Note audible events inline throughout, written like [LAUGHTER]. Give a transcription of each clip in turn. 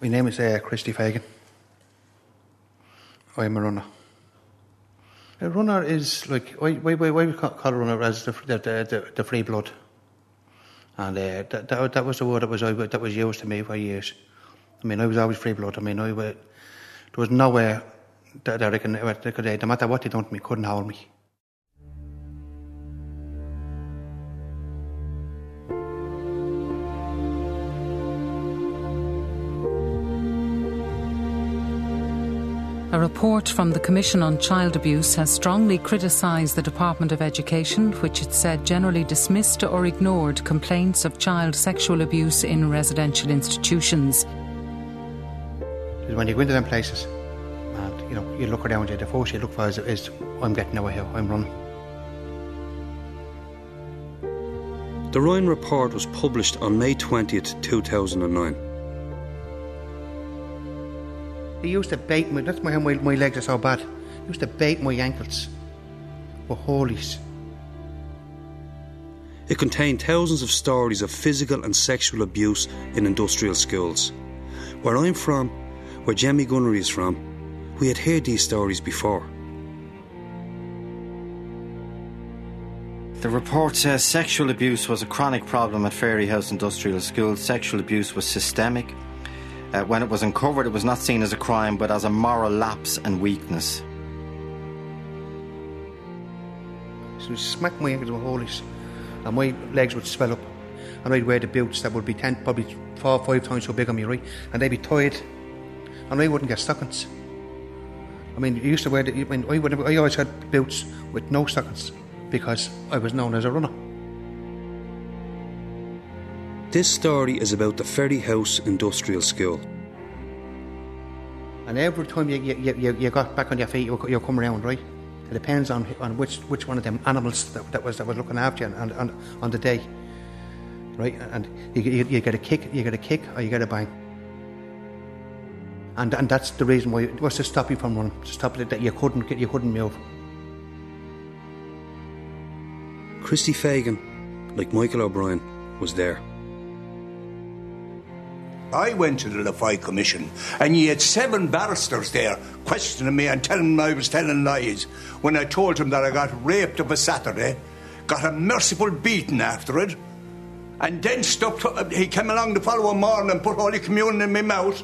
My name is uh, Christy Fagan. I'm a runner. A runner is like, why, why, why, we call a runner as the, the, the, the free blood. And uh, that, that, that was the word that was, that was used to me for years. I mean, I was always free blood. I mean, I, there was nowhere that, that I can, that could, no matter what they done to me, couldn't hold me. A report from the Commission on Child Abuse has strongly criticised the Department of Education, which it said generally dismissed or ignored complaints of child sexual abuse in residential institutions. when you go into them places and you know you look around you, the first you look for is, is I'm getting away here, I'm running. The Ryan report was published on May 20th, 2009. They used to bait me. That's why my, my legs are so bad. They used to bait my ankles with holies. It contained thousands of stories of physical and sexual abuse in industrial schools. Where I'm from, where Jemmy Gunnery is from, we had heard these stories before. The report says sexual abuse was a chronic problem at Ferry House Industrial School. Sexual abuse was systemic. Uh, when it was uncovered, it was not seen as a crime but as a moral lapse and weakness. So they smack my ankles with holies, and my legs would swell up. And I'd wear the boots that would be ten, probably four or five times so big on me, right? And they'd be tied, and I wouldn't get stockings. I mean, I used to wear the, I mean, I, would, I always had boots with no stockings because I was known as a runner. This story is about the Ferry House Industrial School. And every time you, you, you, you got back on your feet, you, you come around, right? It depends on, on which, which one of them animals that, that was that was looking after you on, on, on the day, right? And you, you, you get a kick, you get a kick, or you get a bang. And, and that's the reason why it was to stop you from running, to stop it that you couldn't get, you couldn't move. Christy Fagan, like Michael O'Brien, was there. I went to the Laffoy Commission, and you had seven barristers there questioning me and telling me I was telling lies. When I told them that I got raped of a Saturday, got a merciful beating after it, and then stopped. Uh, he came along the following morning and put Holy Communion in my mouth.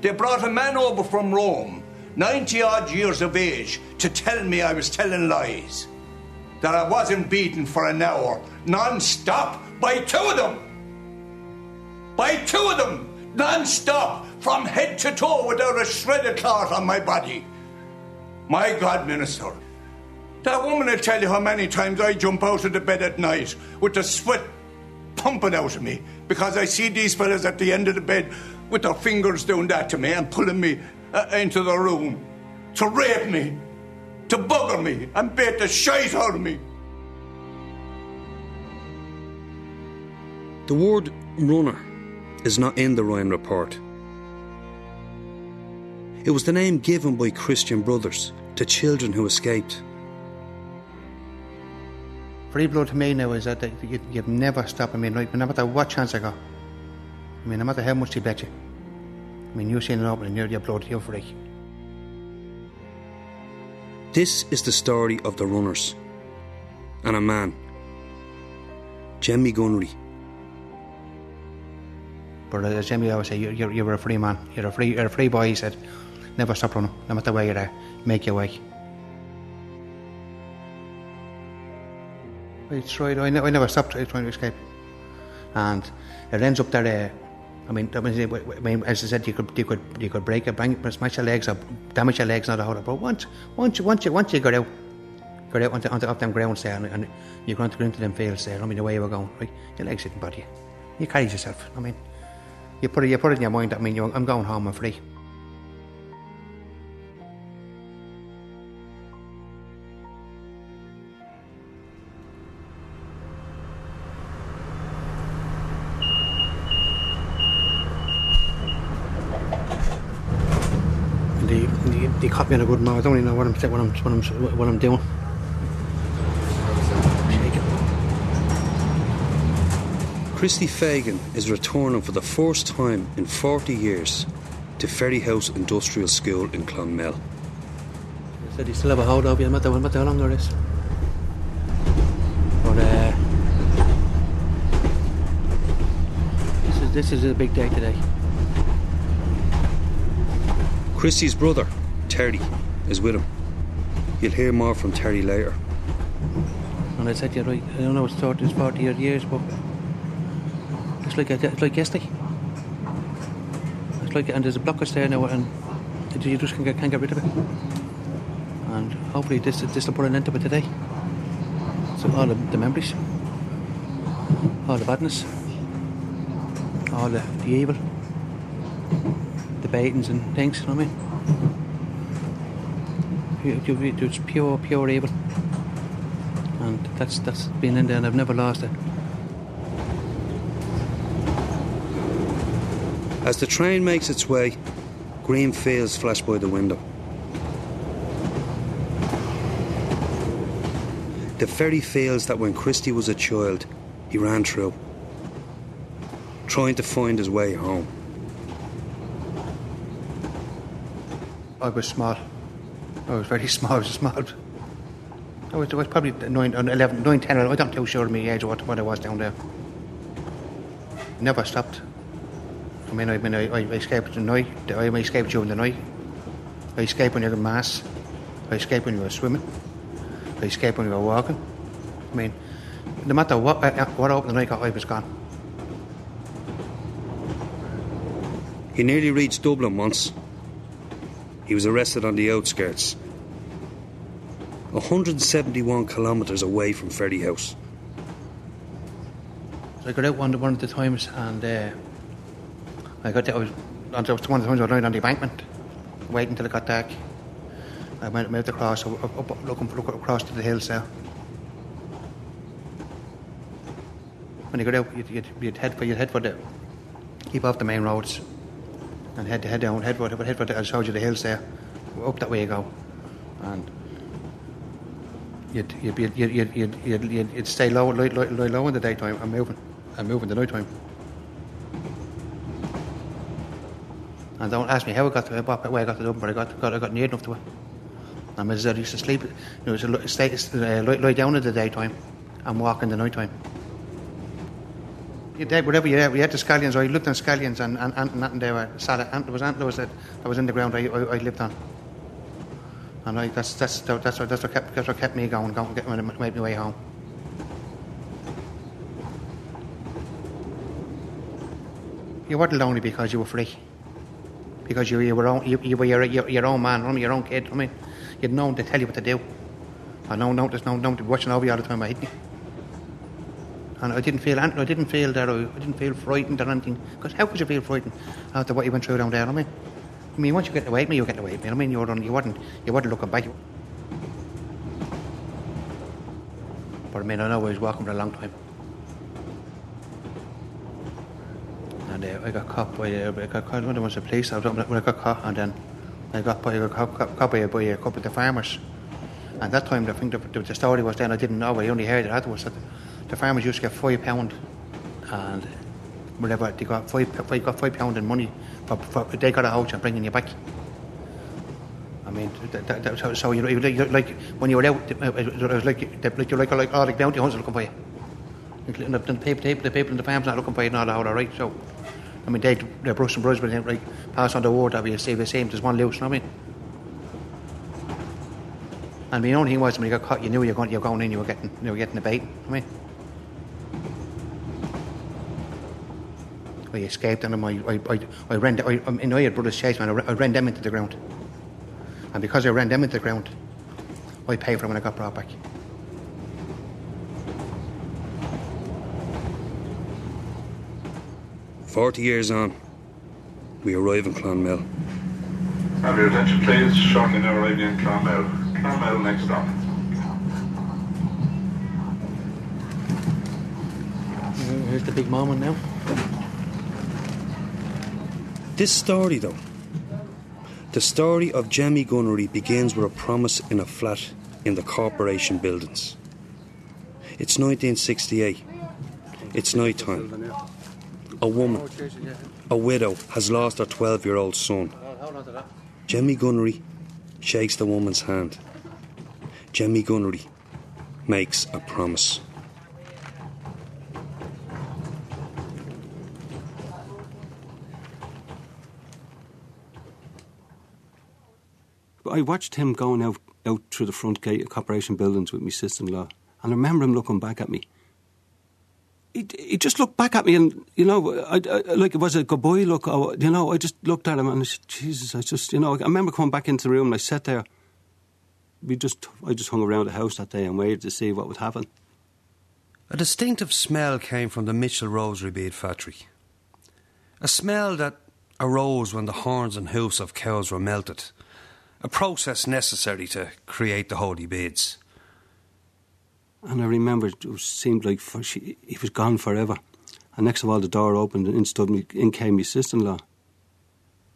They brought a man over from Rome, 90 odd years of age, to tell me I was telling lies. That I wasn't beaten for an hour, non stop, by two of them. By two of them, non stop, from head to toe without a shred of cloth on my body. My God, Minister, that woman will tell you how many times I jump out of the bed at night with the sweat pumping out of me because I see these fellas at the end of the bed with their fingers doing that to me and pulling me uh, into the room to rape me, to bugger me, and bait the shite out of me. The word runner is not in the Ryan report. It was the name given by Christian brothers to children who escaped. Free blood to me now is that you, you've never stopped. I mean, no matter what chance I got. I mean, no matter how much they bet you. I mean, you're seeing an opening, you're your blood, you're free. This is the story of the runners and a man, Jemmy Gunnery. But as Jimmy always say, you're, you're, you're a free man. You're a free, you're a free boy. He said, never stop running, no matter where you're at. Make your way. I tried. I, ne- I never stopped trying to escape, and it ends up there. Uh, I mean, I mean, as I said, you could, you could, you could break it, bang, smash your legs, or damage your legs, not a whole lot. But once, once, you- once you, once you got out, got out onto, onto off them grounds there, and, and you're going to go into them fields there. I mean, the way you were going, right? Your legs didn't bother you. You carried yourself. I mean, you put it, you put it in your mind. I mean, I'm going home. I'm free. And they, they, they caught me in a good mood. I don't even know what I'm, what I'm, what I'm, what I'm doing. Shaking. Christy Fagan is returning for the first time in 40 years to Ferryhouse Industrial School in Clonmel. They said he still have a hold of you, no matter, no matter how long there is. But uh, this is this is a big day today. Christy's brother, Terry, is with him. You'll hear more from Terry later. And I said, you're right. I don't know it's 30, it's 40 odd years, but it's like it's like yesterday. It's like, and there's a blockage there now, and you just can't get, can't get rid of it. And hopefully this this will put an end to it today. So all the, the memories, all the badness, all the, the evil, the baitings and things. You know what I mean? It's pure, pure evil and that's that's been in there and I've never lost it. As the train makes its way, green fields flash by the window. The very fields that when Christy was a child, he ran through, trying to find his way home. I was small. I was very small. I was small. I was, I was probably 9, uh, 11, 9, 10, I'm not too sure of my age or what, what I was down there. Never stopped. I mean, I, mean, I, I escaped at night. I escaped during the night. I escaped when you were in mass. I escaped when you were swimming. I escaped when you were walking. I mean, no matter what, what opened the night, I was gone. He nearly reached Dublin once. He was arrested on the outskirts, 171 kilometres away from Ferryhouse. So I got out one, one of the times and uh, I got there, I was, I one of the ones around on the embankment, waiting until it got dark. I went moved across, up, up, looking look across to the hills there. When you got out, you'd, you'd, you'd head for you'd head for the keep off the main roads and head to head down, head for head for the, I showed you the hills there. Up that way you go, and you'd you'd you'd you'd you'd, you'd, you'd, you'd stay low, low, low, low in the daytime and moving and moving the nighttime. time. And don't ask me how I got to what way I got to Dublin, but I got, got I got near enough to it. And my dad used to sleep, you know, stay, uh, lie, down in the daytime and walk in the night time. You did whatever you had, we had the scallions, I lived on scallions and, and, and nothing there were salad, and there was antlers that, that was in the ground I, I, I lived on. And I, that's, that's, that's, what, that's, what kept, that's what kept me going, going get, made my way home. You weren't lonely because you were free. Because you, were own, you, you were your, your, your own man, I mean, your own kid. I mean, you'd known to tell you what to do. I know, no, there's no, no watching over you all the time. I hate you. And I didn't feel, I didn't feel that I, didn't feel frightened or anything. Because how could you feel frightened after what you went through down there? I mean, I mean, once you get away with me, you get away with me. I mean, you weren't, you weren't, you weren't looking back. But I mean, I know I was walking for a long time. And uh, I got caught by, uh, I got caught when there was the police. I was when I got caught, and then I got, by, I got caught, caught, by, by a couple of the farmers. And that time, I think the, the story was then, I didn't know, I only heard it afterwards, that the farmers used to get five pound and whatever, they got five, five, got five pound in money for, for, they got a house and bringing you back. I mean, that, that, that, so, so you, you, you, like when you were out, it was like like you're like like the bounty hunters looking for you. The, the people, the people in the farms not looking for you and all that, all right. So, I mean, they they're brush and brush, but they like pass on the word that we say the same. There's one loose, you know what I mean? And the only thing was when you got caught, you knew you were going, you were going in, you were getting, you were getting the bait. I mean. I escaped and I, I, I, I ran, I, I, mean, I had brothers chase me and I, I ran them into the ground. And because I ran them into the ground, I paid for them when I got brought back. Forty years on, we arrive in Clonmel. Have your attention, please. Shortly now arriving in Clonmel. Clonmel next stop. Uh, here's the big moment now. This story, though, the story of Jemmy Gunnery begins with a promise in a flat in the corporation buildings. It's 1968. It's night time. A woman, a widow, has lost her 12 year old son. Jemmy Gunnery shakes the woman's hand. Jemmy Gunnery makes a promise. I watched him going out, out through the front gate of Corporation buildings with my sister in law, and I remember him looking back at me. He, he just looked back at me, and you know, I, I, like it was a good boy look. You know, I just looked at him and I said, Jesus, I just, you know, I remember coming back into the room and I sat there. We just, I just hung around the house that day and waited to see what would happen. A distinctive smell came from the Mitchell Rosary Bead Factory. A smell that arose when the horns and hoofs of cows were melted, a process necessary to create the holy beads. And I remember it seemed like for, she, he was gone forever. And next of all, the door opened and in, stood me, in came my sister in law.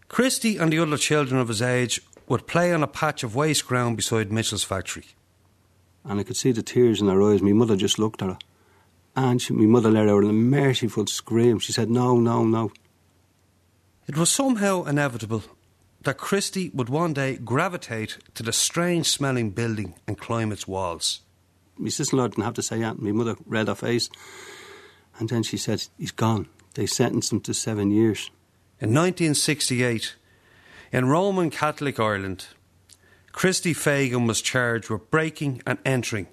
Christy and the other children of his age would play on a patch of waste ground beside Mitchell's factory. And I could see the tears in her eyes. My mother just looked at her. And she, my mother let out a merciful scream. She said, No, no, no. It was somehow inevitable that Christy would one day gravitate to the strange smelling building and climb its walls. My sister in law didn't have to say that. My mother read her face. And then she said, He's gone. They sentenced him to seven years. In 1968, in Roman Catholic Ireland, Christy Fagan was charged with breaking and entering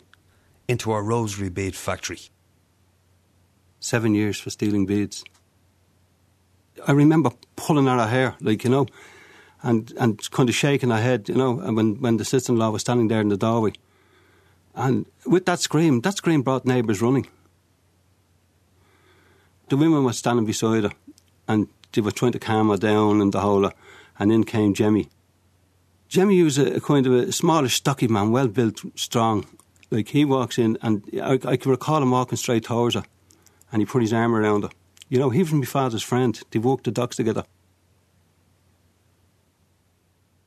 into a rosary bead factory. Seven years for stealing beads. I remember pulling out her hair, like, you know, and, and kind of shaking her head, you know, and when, when the sister in law was standing there in the doorway. And with that scream, that scream brought neighbours running. The women were standing beside her and they were trying to calm her down and the whole. And in came Jemmy. Jemmy was a, a kind of a smallish, stocky man, well built, strong. Like he walks in, and I, I can recall him walking straight towards her, and he put his arm around her. You know, he was my father's friend. They walked the docks together.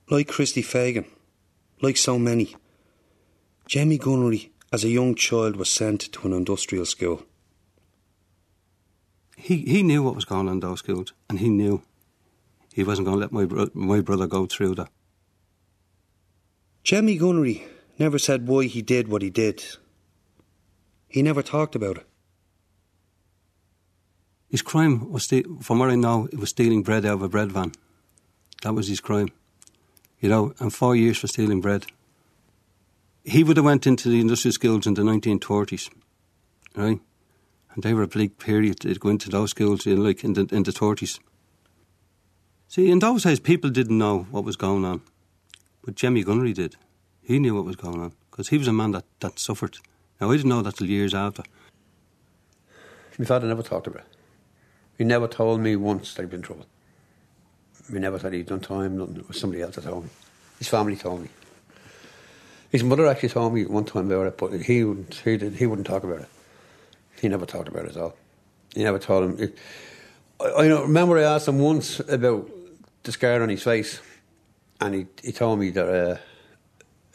Like Christy Fagan, like so many, Jemmy Gunnery, as a young child, was sent to an industrial school. He he knew what was going on in those schools, and he knew he wasn't going to let my bro- my brother go through that. Jemmy Gunnery never said why he did what he did. He never talked about it. His crime was, ste- from what I know, it was stealing bread out of a bread van. That was his crime. You know, and four years for stealing bread. He would have went into the industrial schools in the 1930s, right? And they were a bleak period to go into those schools in like in the in the 30s. See, in those days, people didn't know what was going on, but Jemmy Gunnery did. He knew what was going on because he was a man that, that suffered. Now, I didn't know that till years after. My father never talked about it. He never told me once that he'd been in trouble. He never said he'd done time, nothing. It was somebody else that told me. His family told me. His mother actually told me one time about it, but he wouldn't, he, did, he wouldn't talk about it. He never talked about it at all. He never told him. It, I, I remember I asked him once about the scar on his face, and he, he told me that uh,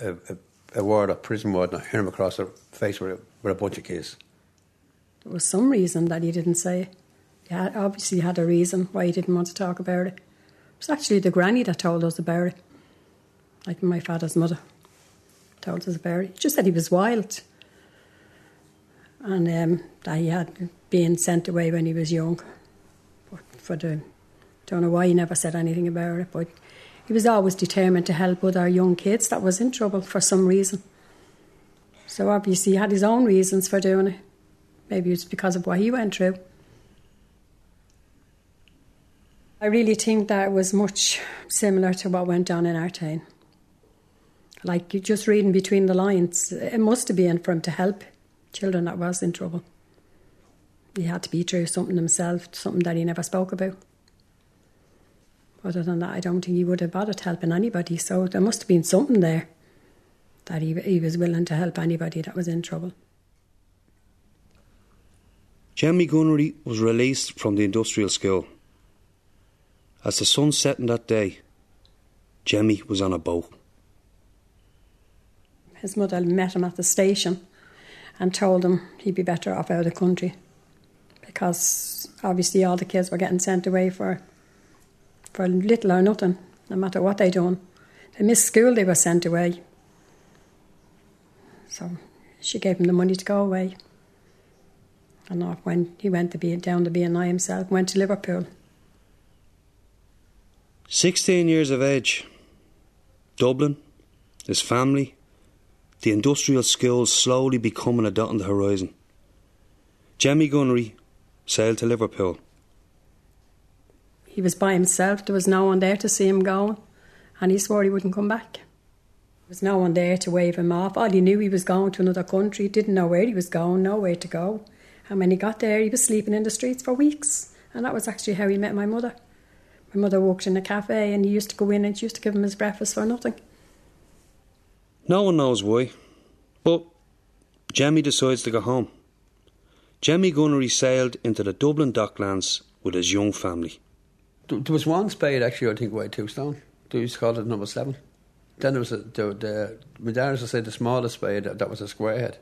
a, a, a a prison word, and I hit him across the face with a, with a bunch of keys. There was some reason that he didn't say. He had, obviously had a reason why he didn't want to talk about it. It was actually the granny that told us about it. Like my father's mother told us about it. He just said he was wild. And um, that he had been sent away when he was young. But for the don't know why he never said anything about it, but he was always determined to help other young kids that was in trouble for some reason. So obviously he had his own reasons for doing it. Maybe it's because of what he went through. I really think that was much similar to what went on in Artane. Like just reading between the lines, it must have been for him to help children that was in trouble. He had to be through something himself, something that he never spoke about. Other than that, I don't think he would have bothered helping anybody. So there must have been something there that he, he was willing to help anybody that was in trouble. Jemmy Gunnery was released from the industrial school. As the sun set in that day, Jemmy was on a boat. His mother met him at the station and told him he'd be better off out of the country because obviously all the kids were getting sent away for for little or nothing, no matter what they done. They missed school, they were sent away. So she gave him the money to go away. And off when he went to be down to BNI himself, went to Liverpool. 16 years of age, Dublin, his family, the industrial skills slowly becoming a dot on the horizon. Jemmy Gunnery sailed to Liverpool. He was by himself, there was no one there to see him going, and he swore he wouldn't come back. There was no one there to wave him off. All he knew he was going to another country, didn't know where he was going, nowhere to go. And when he got there, he was sleeping in the streets for weeks. And that was actually how he met my mother. My mother worked in a cafe, and he used to go in and she used to give him his breakfast for nothing. No one knows why, but Jemmy decides to go home. Jemmy Gunnery sailed into the Dublin docklands with his young family. There was one spade actually, I think, weighed two stone. They used to call it number seven. Then there was a, the, the my dad used to say the smallest spade that was a square head,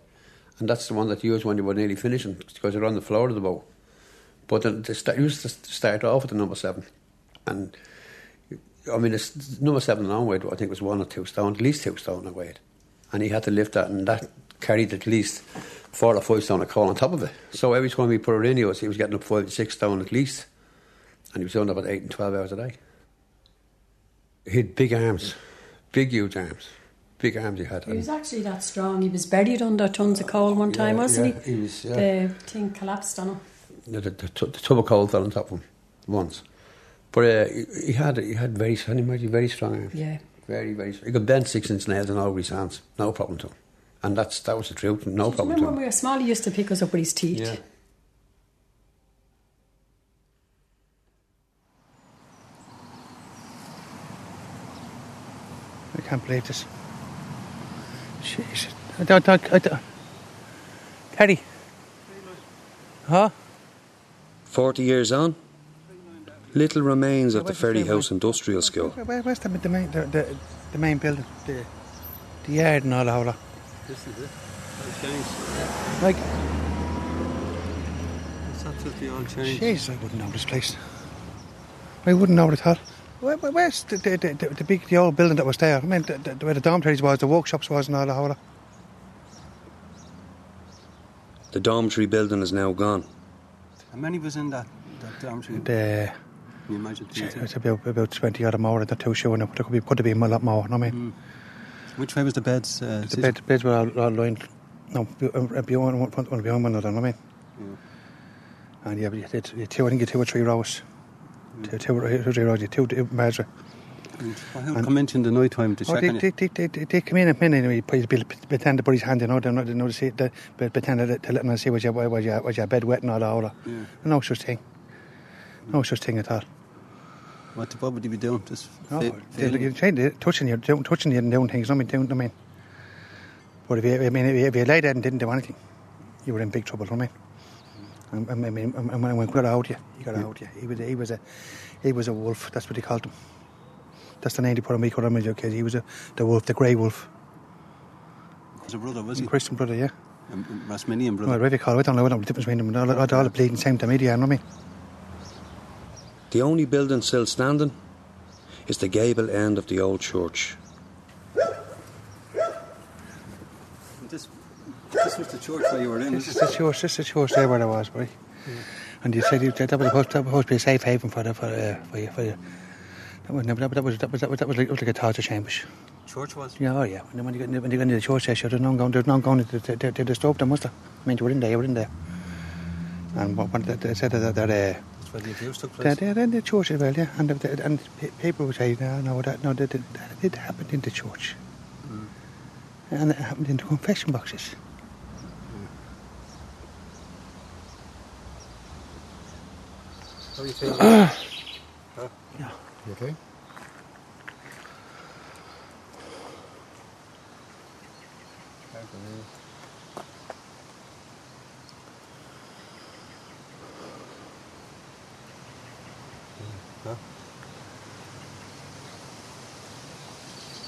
and that's the one that you used when you were nearly finishing because you're on the floor of the boat. But then they used to start off with the number seven, and I mean, it's, number seven on weight I think it was one or two stone, at least two stone a weight, and he had to lift that, and that carried at least four or five stone of coal on top of it. So every time he put it in, he was, he was getting up five to six stone at least, and he was doing about eight and twelve hours a day. He had big arms, big huge arms, big arms he had. He was actually that strong. He was buried under tons of coal one time, Yeah, wasn't yeah, he? he was, yeah. The thing collapsed on him. the, the, the, the tub of coal fell on top of him once. But uh, he, he had he had very can you imagine, very strong arms. Yeah. Very very. Strong. He could bend six inch nails in all of his hands, no problem to him. And that's that was the truth, no problem Remember to when him. we were small, he used to pick us up with his teeth. Yeah. I can't believe this. Jeez. I don't, I don't, I don't. Teddy. Huh? 40 years on, little remains of the Where's Ferry ferry House Industrial School. Where, where- where's the, the main the, the, the main building? The, the yard and all that. all that? This is it. It's changed. Like, It's absolutely all changed. jeez, I wouldn't know this place. I wouldn't know it at all. Where, where, where's the, the, the, the, the big, the old building that was there? I mean, the, the, where the dormitories was, the workshops was, and all that. all that. The dormitory building is now gone. How many was in that, that dormitory? The, Can you imagine? it's about about twenty or more. I'm not too sure. Now. There could be could have been a lot more. You know I mean, mm. Which way was the beds? Uh, the bed, beds were all, all lined. No, be- uh, uh beyond one, one beyond one another. You know I mean. And yeah, but you did you two, I think you two or three rows. Mm. Two, two, uh, or three rows. You two, two margin. Mm. Well, who would come in in the night time to Oh, check they, on they, they, they, they, they come in a minute anyway, his, pretend to put his hand in, you know, they know to see, they, but pretend to, to let them see was your, was your, was your bed wet and all that. All that. Yeah. No such thing. No such thing at all. What, what would you be doing? Just No, fa- you're trying to, touching you, touching you and doing things, I mean, doing, I mean. But if you, I mean, if you, lay there and didn't do anything, you were in big trouble, I mean. I mean, and when when got out you, he got out you. He was, he was a, he was a wolf. That's what they called him. That's the name they put on me. Called him as a kid. He was a, the wolf, the grey wolf. was a brother, was he? Christian brother, yeah. Um, Rosminian Well, brother. whatever you call it, I don't know what the difference between them. All, all, all the bleeding same to me, do you know what I mean? The only building still standing is the gable end of the old church. This, this was the church where you were in. This is the church, this is the church there where I was, boy. And you said you, that was supposed, that was supposed to be a safe haven for the, for, uh, for you, for you. That was, that was, that was, that was, that was, that was like, it was like a torture chamber. Church was. Yeah, oh yeah. When you, when you, when you go into the church, there, sure, there's no going, there's no going to, to, to, to disturb them, was there? I mean, you were in there, you were in there. And what, what they, they said that, that, uh, That's where the abuse took place. They're, they're in the church as well, yeah. And, the, and people would say, no, no, that, no, that, that, that did happen in the church. Hmm. And it happened in the confession boxes. How are you feeling? [COUGHS] Yeah. You okay?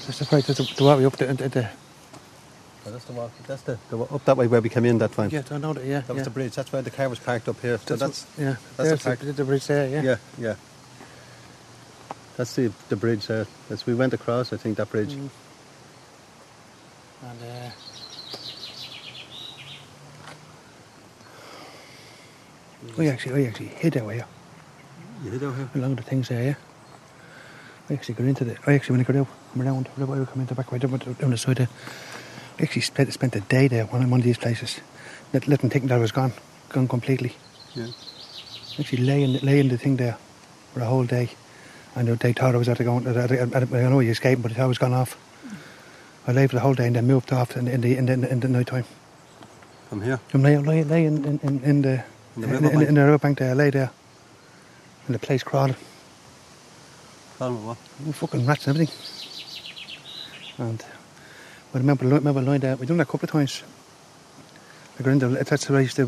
Just afraid to, to walk me up the, the, the Oh, that's the walk. That's the, the up that way where we came in that time. Yeah, I know that. Yeah, That was yeah. the bridge. That's where the car was parked up here. So that's, yeah. that's the park. the, the bridge there. Yeah. yeah, yeah. That's the the bridge there. As we went across, I think that bridge. Mm. And uh, we actually, we actually hid our way You hid out here. along the things there. Yeah. We actually got into the. I actually when I got out, come around, we were coming the back way down, the side there. We actually spent spent a day there, one in one of these places. Let, let them think that I was gone, gone completely. Yeah. Actually lay in, lay in the thing there for a whole day. And they thought I was at the going, I, I, I know you escaped, but they thought I was gone off. I lay for the whole day and then moved off in, in the in the, in the night time. From here. I lay, lay, lay in, in, in, in the In the in, riverbank? in, in the riverbank there. I lay there, and the place crawling, Call me what? fucking rats and everything. And I remember, remember lying there. We done that a couple of times. I got in there. That's the way I used to.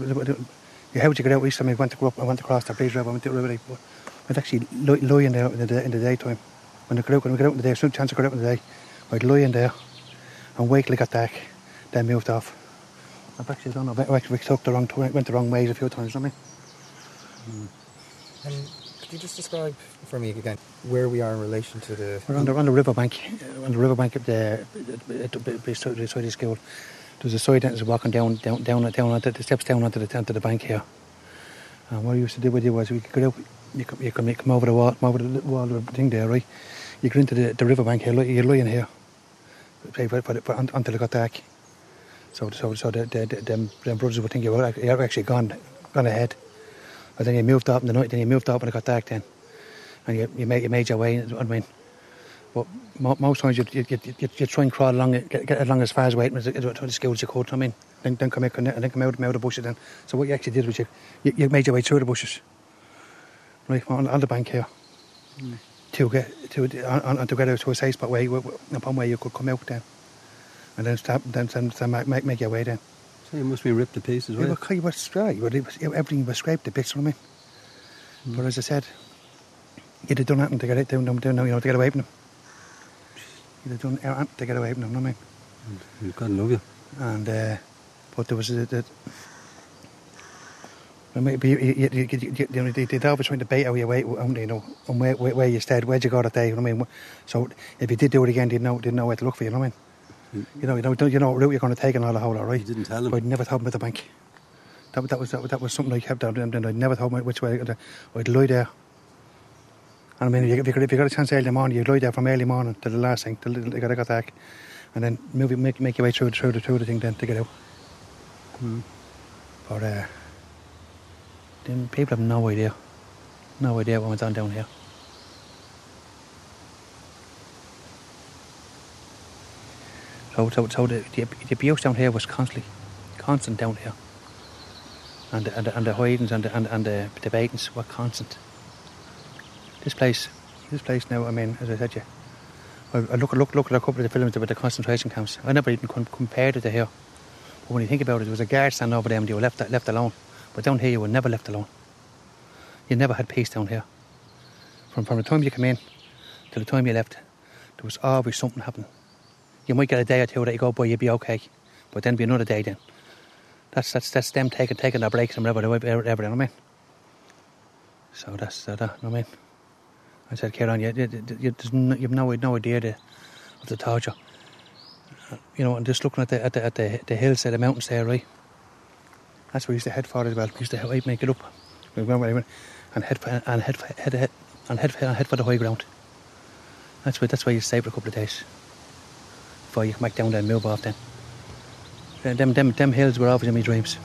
Yeah, how would you get out each time I went to go up? I went across the bridge river. I went to the river. But I'd actually lie, lie in there in the, day, in the daytime. When I got out, when we got out in the day, some chance I got out in the day, I'd lie in there and wait till I got dark, then moved off. I've actually done. I've actually took the wrong, way, went the wrong ways a few times. You know what I mean? Mm. And could you just describe for me again where we are in relation to the? We're on the, on the riverbank, on the riverbank at the, beside the side of school. There's a side is walking down, down, down, down onto the steps down onto the onto the bank here. And what we used to do with you was we could go you come, you you come over the wall, come over the wall, the thing there, right? You go into the, the riverbank here, you're lying here, until it got dark. So, so, so the, the, the, them, them brothers would think you were actually gone, gone ahead. But then you moved up in the night, then you moved up when it got dark then. And you, you, made, you made your way, I mean, but mo- most times you'd, you'd, you'd, you'd, you'd try and crawl along it, get, get along as far as away as the, schools you could, I mean, then, then come out and then come out, out of the bushes then. So what you actually did was you, you, you made your way through the bushes, right, on, on the bank here, hmm. to get to, on, on, to get out to a safe spot where you, upon where you could come out then. And then stop, then, then, then make, make, make your way then. You must be ripped to pieces, right? well, you you were, it was, everything was scraped to bits, you know what I mean? But as I said, you'd have done nothing to get it down, down, down, you know, to get away from them. You'd have done everything to get away from them, you know what I mean? God love you. And, uh, but there was a, the, maybe you, you, you, you, you, you know, they, they'd always trying to bait out your way, you know, and where, where, where you stayed, where'd you go that day, you know what I mean? So if you did do it again, they'd know, they'd know where to look for you, you know what I mean? You know, you know, you know what route you're going to take and all the whole, all right? You didn't tell them. But I'd never told them about the bank. That, that was that, was- that was something I kept out, and I'd never told them which way. I'd, I'd lie there. And I mean, if you, if you, got, if you got a chance early morning, you'd lie there from early morning to the last thing, till they got, got back, and then move, make, make your way through, through, the, through the thing then to get out. But uh, then people have no idea, no idea what went on down here. So, so, so the, the, the abuse down here was constantly, constant down here. And, and, and the hidings and the, and, and the, beatings were constant. This place, this place now, I mean, as I said to you, I, look, look, look at a couple of the films about the concentration camps. I never even compared it to here. But when you think about it, there was a guard standing over them and you were left, left alone. But down here, you were never left alone. You never had peace down here. From, from the time you came in till the time you left, there was always something happening. You might get a day or two that you go by, you'd be okay. But then be another day then. That's that's that's them taking taking their breaks and whatever, whatever, whatever, you know what I mean? So that's uh, that, you know what I mean? I said, Kieran, you, you, you, no, you've no, no idea the, of the torture. Uh, You know, and just looking at the at the, at the, the hills, there, the mountains there, right? That's where we used to head for as well. We used to right, make it up. We went and head for, and head for, head, head and head for, and head for the high ground. That's where that's where you stay for a couple of days before you come back down there and move off. Then them them them hills were always in my dreams.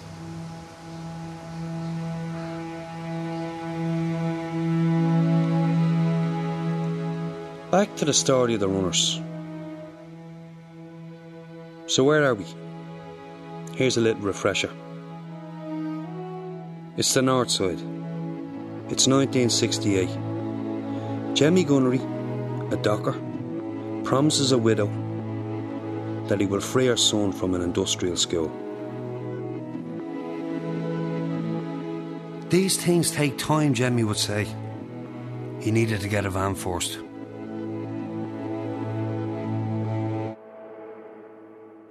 Back to the story of the runners. So, where are we? Here's a little refresher. It's the north side. It's 1968. Jemmy Gunnery, a docker, promises a widow that he will free her son from an industrial school. These things take time, Jemmy would say. He needed to get a van first.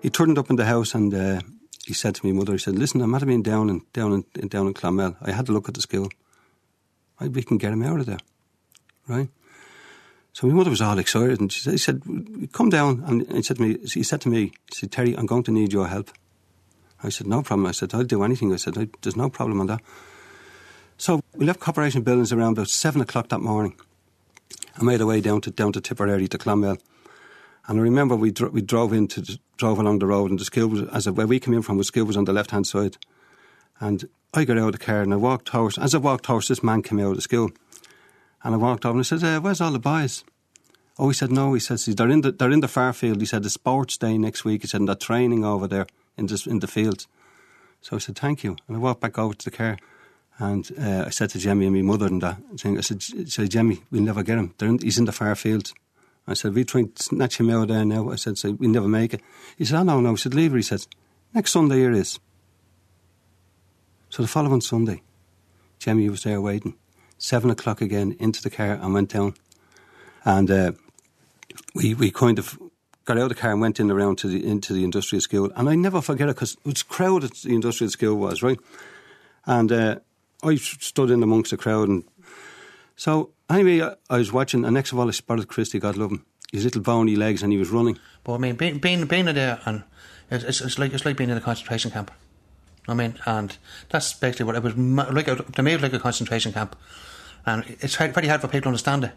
he turned up in the house and uh, he said to me mother, he said, listen, I'm at being down in, down in, down in Clonmel. I had to look at the school. Right, we can get him out of there, right? So my mother was all excited and she said, he said come down. And he said to me, he said to me, he said, Terry, I'm going to need your help. I said, no problem. I said, I'll do anything. I said, there's no problem on that. So we left Corporation Buildings around about seven o'clock that morning. I made our way down to down to Tipperary to Clonmel. And I remember we dro- we drove into drove along the road, and the school was as where we came in from. The school was on the left hand side, and I got out of the car and I walked towards. As I walked towards, this man came out of the school, and I walked over and I said, uh, "Where's all the boys?" Oh, he said, "No." He says they're in the they're in the far field. He said the sports day next week. He said and they're training over there in the in the fields. So I said, "Thank you," and I walked back over to the car. And uh, I said to Jemmy and my mother and that, I said, said Jemmy, we'll never get him. In, he's in the far fields. I said, we try to snatch him out there now. I said, so we'll never make it. He said, oh, no, no. I said, leave her. He said, next Sunday here is. So the following Sunday, Jemmy was there waiting. Seven o'clock again, into the car and went down. And uh, we, we kind of got out of the car and went in around to the, into the industrial school. And I never forget it because it was crowded, the industrial school was, right? And uh, I stood in amongst the crowd, and so anyway, I, I was watching, and next of all, I spotted Christy. God love him, his little bony legs, and he was running. But I mean, being being, being there, and it's, it's like it's like being in a concentration camp. I mean, and that's basically what it was like. To me, it was like a concentration camp, and it's hard, very hard for people to understand it.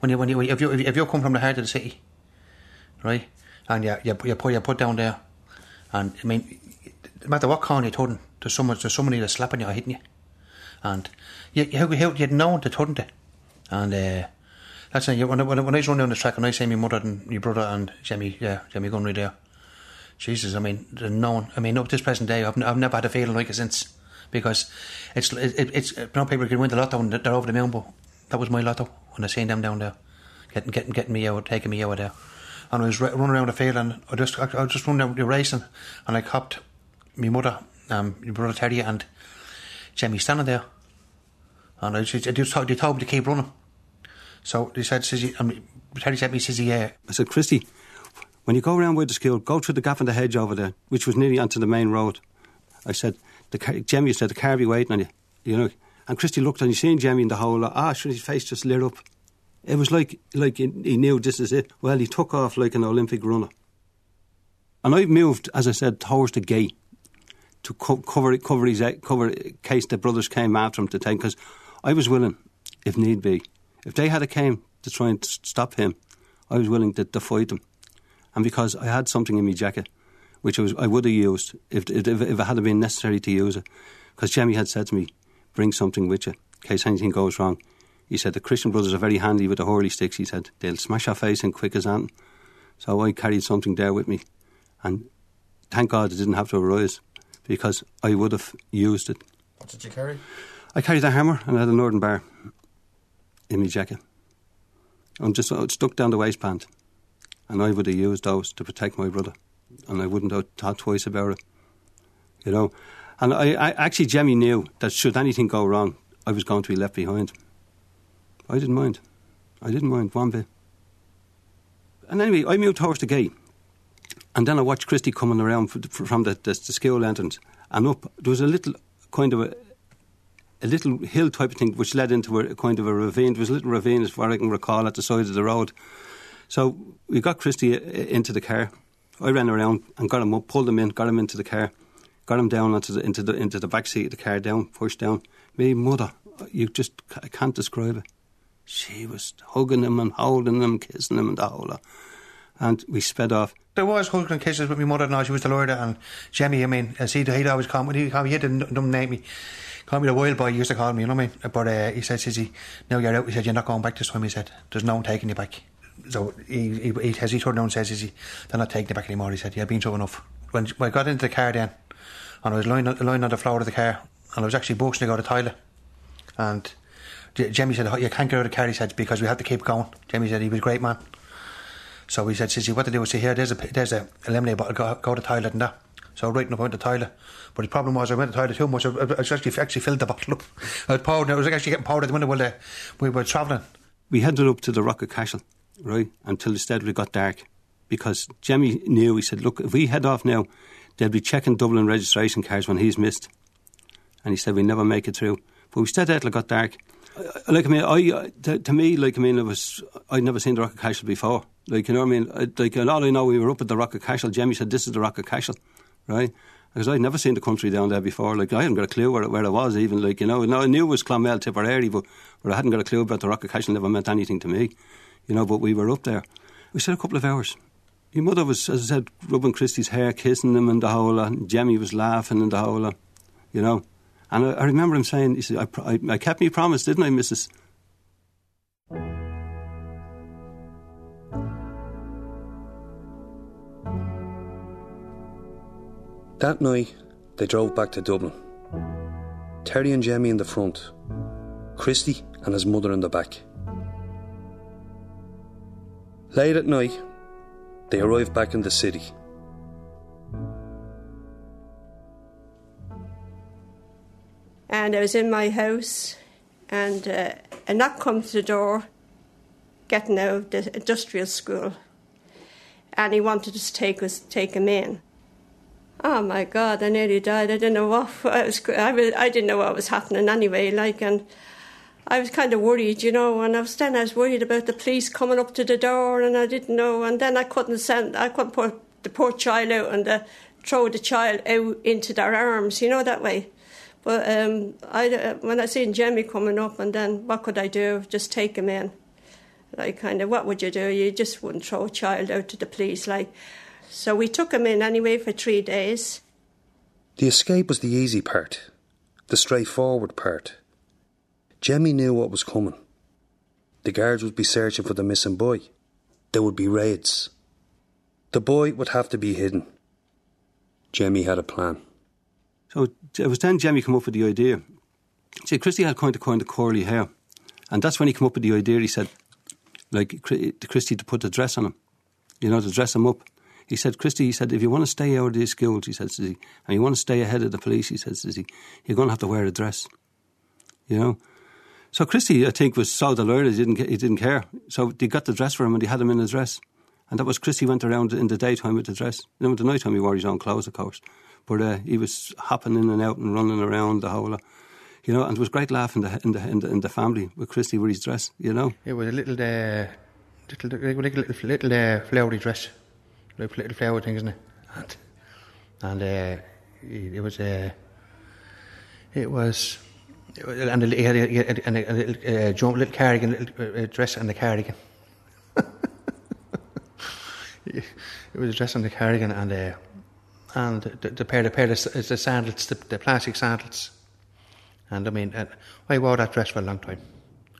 When you when you if you if you come from the heart of the city, right, and you you, you put you put down there, and I mean, no matter what corner you turn, there's someone there's somebody that's slapping you or hitting you and you, you, you, you'd know the turn to. And uh, that's. When, when, when I was running down the track and I see my mother and your brother and Jimmy, yeah, Jimmy Gunry there. Jesus, I mean, no one, I mean, up to this present day, I've, I've never had a feeling like it since. Because it's, it, it's, you know, people can win the lotto and they're over the moon, but that was my lotto when I seen them down there, getting, getting, getting me out, taking me out of there. And I was running around the field and I just, I, I just running down the racing and I copped my mother, um, my brother Terry and Jimmy standing there. And I said, they told, they told me to keep running. So they said, says he, Terry said me, says yeah. I said, Christy, when you go around with the school, go through the gap in the hedge over there, which was nearly onto the main road. I said, the Jemmy said, the car be waiting on you, you know. And Christy looked and he seen Jemmy in the hole. Ah, sure, his face just lit up. It was like like he, he knew this is it. Well, he took off like an Olympic runner. And I moved, as I said, towards the gate to co- cover cover his cover in case the brothers came after him to take. Because I was willing, if need be, if they had a came to try and stop him, I was willing to, to fight them. And because I had something in my jacket, which I, was, I would have used if, if, if it had been necessary to use it. Because Jemmy had said to me, bring something with you in case anything goes wrong. He said, the Christian brothers are very handy with the Hurley sticks. He said, they'll smash our face in quick as anything. So I carried something there with me. And thank God I didn't have to arise because I would have used it. What did you carry? I carried a hammer and I had a northern bar in my jacket. I'm just uh, stuck down the waistband. And I would have used those to protect my brother. And I wouldn't have thought twice about it. You know? And I, I actually, Jemmy knew that should anything go wrong, I was going to be left behind. I didn't mind. I didn't mind one bit. And anyway, I moved towards the gate. And then I watched Christy coming around from the, the, the school entrance and up. There was a little kind of a, a little hill type of thing which led into a, kind of a ravine. There was a little ravine, as far as I can recall, at the side of the road. So we got Christy uh, into the car. I ran around and got him up, pulled him in, got him into the car, got him down onto the, into the into the back seat of the car, down, pushed down. Me mother, you just I can't describe it. She was hugging him and holding him, kissing him, and the whole lot. And we sped off. There was hugging and kisses with my mother and She was the Lord and Jemmy. I mean, as he'd, he'd always come. He, he had to name me. Call me the wild boy, he used to call me, you know what I mean? But uh, he said, he, now you're out, he said, you're not going back this time, he said, there's no one taking you back. So he, he, he, as he turned around and says, is he, they're not taking it back anymore, he said, yeah, been so enough. When, when I got into the car then, and I was lying, lying on the floor of the car, and I was actually boxing to go to the toilet, and Jimmy said, oh, you can't get out of the car, he said, because we have to keep going. Jimmy said, he was a great man. So he said, Sissy, what to do is say, here, there's a, there's a lemonade bottle, go, go to the toilet and that. So I went to the toilet. But the problem was I went to the toilet too much. I, I actually, actually filled the bottle up. [LAUGHS] I was poured, I was actually getting poured at the window while uh, we were travelling. We headed up to the Rock of Cashel, right, until the steadily got dark. because Jemmy knew. He said, "Look, if we head off now, they'll be checking Dublin registration cards when he's missed." And he said, "We never make it through." But we stayed out till it got dark. Like I mean, I uh, to, to me, like I mean, it was I'd never seen the Rock of Cashel before. Like you know, what I mean, like and all I know, we were up at the Rock of Cashel. Jemmy said, "This is the Rock of Cashel," right? Because I'd never seen the country down there before. Like I hadn't got a clue where it, where it was. Even like you know, now I knew it was Clonmel, Tipperary, but but I hadn't got a clue about the Rock of Cashel. Never meant anything to me, you know. But we were up there. We stayed a couple of hours. Your mother was, as I said, rubbing Christy's hair, kissing him, and the whole. And Jemmy was laughing, and the whole you know. And I, I remember him saying, "He said, I, I, I kept me promise, didn't I, Missus?" That night, they drove back to Dublin. Terry and Jemmy in the front, Christy and his mother in the back. Late at night, they arrived back in the city. and I was in my house, and uh, a knock comes to the door, getting out of the industrial school, and he wanted to take us take him in. Oh my God! I nearly died. I didn't know what I was. I, was, I didn't know what was happening anyway. Like, and I was kind of worried, you know. And I was then I was worried about the police coming up to the door, and I didn't know. And then I couldn't send. I couldn't put the poor child out and uh, throw the child out into their arms, you know, that way. But um, I, uh, when I seen Jemmy coming up, and then what could I do? Just take him in. Like, kind of, what would you do? You just wouldn't throw a child out to the police. Like, so we took him in anyway for three days. The escape was the easy part, the straightforward part. Jemmy knew what was coming. The guards would be searching for the missing boy. There would be raids. The boy would have to be hidden. Jemmy had a plan. So it was then Jemmy come up with the idea. See, Christy had kind of kind of curly hair, and that's when he came up with the idea. He said, like Chri- Christy to put the dress on him, you know, to dress him up. He said, Christy, he said, if you want to stay out of these schools, he said, and you want to stay ahead of the police, he said, you're going to have to wear a dress, you know. So Christy, I think, was so delighted he didn't he didn't care. So they got the dress for him and they had him in a dress, and that was Christy went around in the daytime with the dress. You know, at the night time he wore his own clothes, of course, but uh, he was hopping in and out and running around the whole lot. You know, and it was great laugh in the in the in the, in the family with Christy with his dress. You know, It was a little, uh, little, a little, little uh, flowery dress, like little flower thing, isn't it? And, and uh, it, was, uh, it was and a, had and a, uh, little cardigan, little uh, dress and a cardigan. [LAUGHS] it was a dress and a cardigan and uh, and the, the pair, the pair of the sandals, the, the plastic sandals. And I mean, uh, I wore that dress for a long time.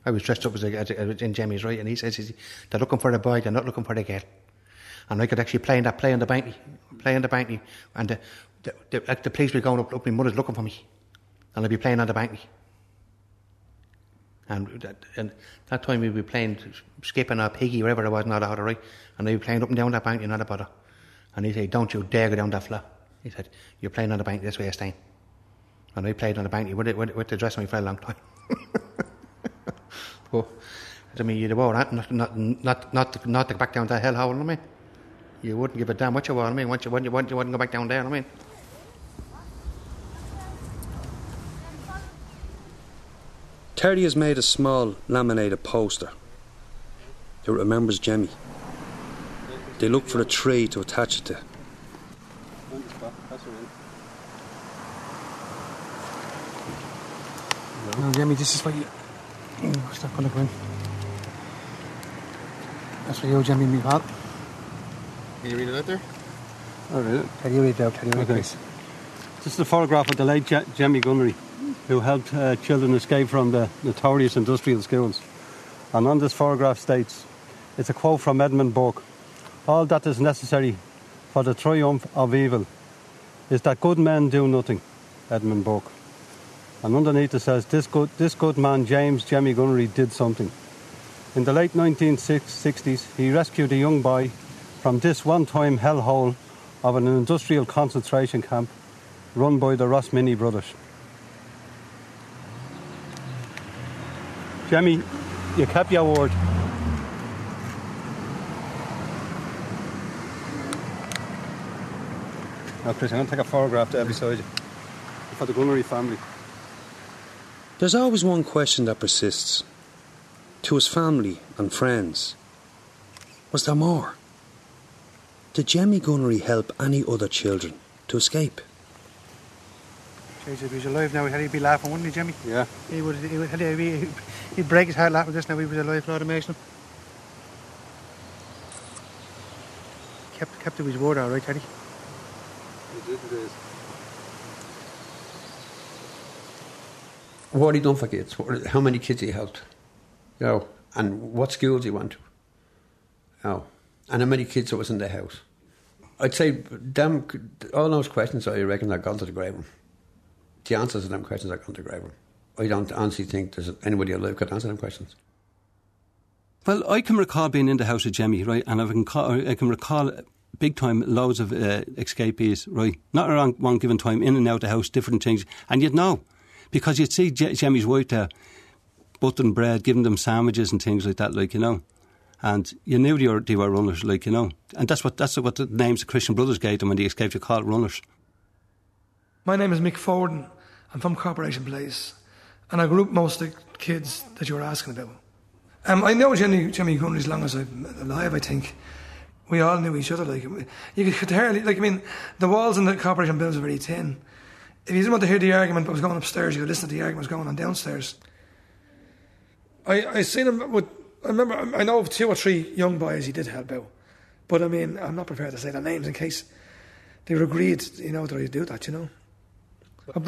I was dressed up as, a, as, a, in Jemmy's right, and he says they're looking for a boy, they're not looking for a girl. And I could actually play in that play on the banky, play on the banky, and the, the, the, like the police were going up, up, my mother's looking for me, and I'd be playing on the banky. And that, and that time we'd be playing skipping or piggy, whatever it was, not out right, and they'd be playing up and down that bank, not a bother. And he'd say, "Don't you dare go down that floor." He said, "You're playing on the bank this way, you're staying." And I played on the bank with, it, with, with the dress on for a long time. [LAUGHS] but, I mean, you'd have wore that, not, not, not, not, to, not to go back down that hellhole, I mean. You wouldn't give a damn what you wore, I mean, once you, once you, once you wouldn't go back down there, I mean. Terry has made a small laminated poster. It remembers Jemmy. They look for a tree to attach it to. No, Jimmy, this is for you. Oh, stop gonna go in. That's for you, Jimmy, me pal. Can you read it out there? All right. Can you read it out, tell you read it, Okay. please. This is a photograph of the late Je- Jemmy Gunnery, who helped uh, children escape from the notorious industrial schools. And on this photograph states, it's a quote from Edmund Burke All that is necessary for the triumph of evil is that good men do nothing. Edmund Burke. And underneath it says, this good, this good man, James Jemmy Gunnery, did something. In the late 1960s, he rescued a young boy from this one time hellhole of an industrial concentration camp run by the Ross Rosmini brothers. Jamie, je hebt jouw woord. Now, Chris, I'm going to take a photograph to every side for the Gunnery family. There's always one question that persists to his family and friends. Was there more? Did Jemmy Gunnery help any other children to escape? Jeez, if he was alive now, he'd be laughing, wouldn't he, Jimmy? Yeah. He would, he would, he'd, he'd, he'd break his heart laughing with this now, he was alive, Lord Mason. Kept, kept to his word, all right, Teddy. What had he done for kids? What, how many kids he helped? You know, and what schools he went to? You know, and how many kids there was in the house? I'd say, damn, all those questions I reckon are gone to the grave. The answers to them questions are the. I don't honestly think there's anybody alive could answer them questions. Well, I can recall being in the house of Jemmy, right, and I can, call, I can recall big time loads of uh, escapees, right, not around one given time, in and out of the house, different things, and you'd know because you'd see Je- Jemmy's wife there, buttering bread, giving them sandwiches and things like that, like you know, and you knew they were, they were runners, like you know, and that's what that's what the names the Christian Brothers gave them when they escaped. You call runners. My name is Mick Forden. I'm from Corporation Place, and I grew up most of the kids that you were asking about. Um, I know Jimmy, Jimmy Gunnery as long as I'm alive, I think. We all knew each other. Like You could hardly, like, I mean, the walls in the Corporation buildings are very thin. If you didn't want to hear the argument that was going upstairs, you could listen to the argument was going on downstairs. I, I seen him with, I remember, I know of two or three young boys he did help out. But I mean, I'm not prepared to say their names in case they were agreed, you know, that I'd do that, you know.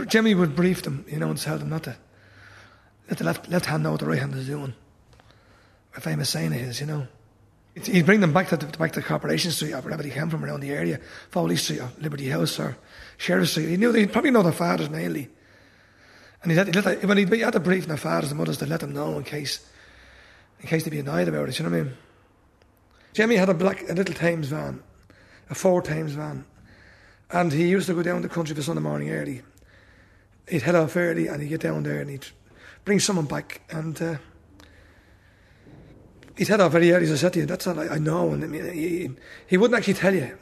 Jimmy would brief them, you know, and tell them not to let the left, left hand know what the right hand is doing. A famous saying of his, you know. He'd bring them back to the, back to Corporation Street or wherever they came from around the area, Foley Street or Liberty House or Sheriff Street. He knew they'd probably know their fathers mainly. And he'd, he'd let, when he'd be had to brief their fathers and mothers to let them know in case in case they'd be annoyed about it, you know what I mean? Jimmy had a black a little Thames van, a Ford Thames van. And he used to go down the country for Sunday morning early. He'd head off early and he'd get down there and he'd bring someone back and uh, he'd head off very early, as I said to you. That's all I, I know. And I mean, he, he wouldn't actually tell you.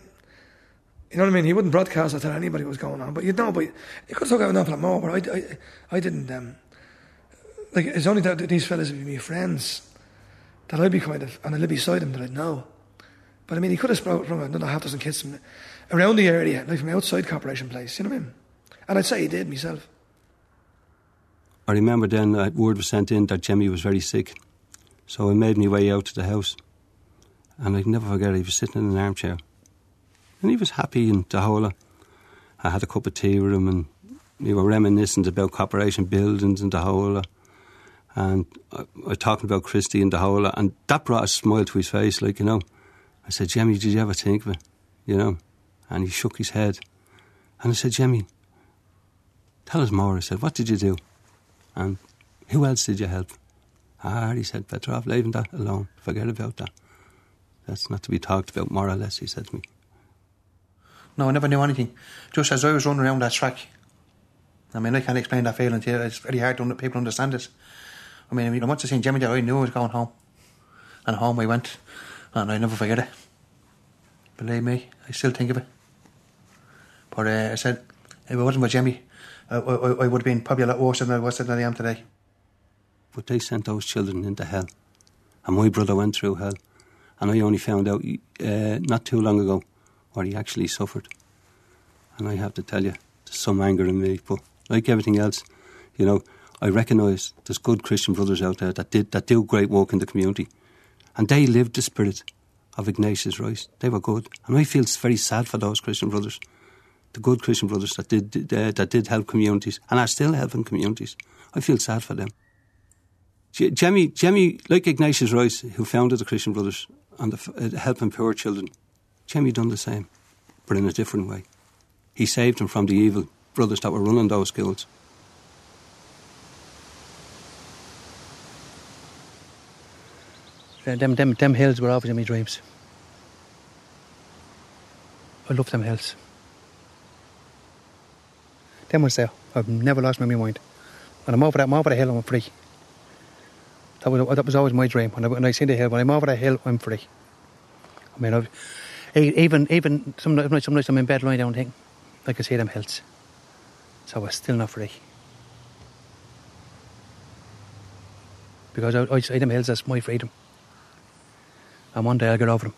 You know what I mean? He wouldn't broadcast or tell anybody what was going on. But you'd know, but you could talk about an awful lot more. But I, I, I didn't. Um, like, it's only that these fellas would be friends that I'd be kind of, and I'd be beside them that I'd know. But I mean, he could have from another half dozen kids from around the area, like from outside Corporation Place. You know what I mean? And I'd say he did myself. I remember then that word was sent in that Jimmy was very sick. So I made my way out to the house. And I'd never forget, he was sitting in an armchair. And he was happy in Dahola. I had a cup of tea with him and we were reminiscent about corporation buildings in Dahola. And I, I was talking about Christy and Dahola. And that brought a smile to his face, like, you know. I said, Jimmy, did you ever think of it? You know? And he shook his head. And I said, Jimmy, tell us more. I said, what did you do? And who else did you help? Ah, he said, better off leaving that alone. Forget about that. That's not to be talked about more or less, he said to me. No, I never knew anything. Just as I was running around that track. I mean, I can't explain that feeling to you. It's very hard to people understand mean, I mean, once I seen Jimmy there, I knew I was going home. And home we went. And I never forget it. Believe me, I still think of it. But uh, I said, if it wasn't for Jimmy, I, I, I would have been probably a lot worse than I was than I am today. But they sent those children into hell. And my brother went through hell. And I only found out uh, not too long ago what he actually suffered. And I have to tell you, there's some anger in me. But like everything else, you know, I recognise there's good Christian brothers out there that did that do great work in the community. And they lived the spirit of Ignatius Rice. They were good. And I feel very sad for those Christian brothers. The good Christian brothers that did uh, that did help communities and are still helping communities. I feel sad for them. Jemmy, Jemmy, like Ignatius Rice, who founded the Christian Brothers and the, uh, helping poor children, Jemmy done the same, but in a different way. He saved them from the evil brothers that were running those schools. Them, them, them hills were always in my dreams. I love them hills. Was there. I've never lost my mind. When I'm over that, I'm over the hill, I'm free. That was, that was always my dream. When I, when I see the hill, when I'm over the hill, I'm free. I mean, I've, even even some, some nights I'm in bed lying down thinking, I could see them hills. So I was still not free. Because I, I see them hills as my freedom. And one day I'll get over them.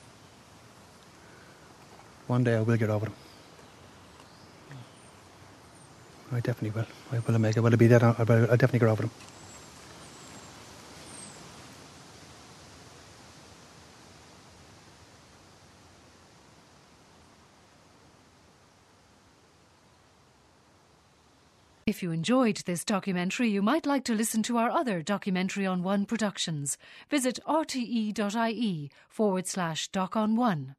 One day I will get over them. I definitely will. I will make it. Will it be there? I'll, I'll definitely get over them. If you enjoyed this documentary, you might like to listen to our other documentary on one productions. Visit rte.ie forward slash doc on one.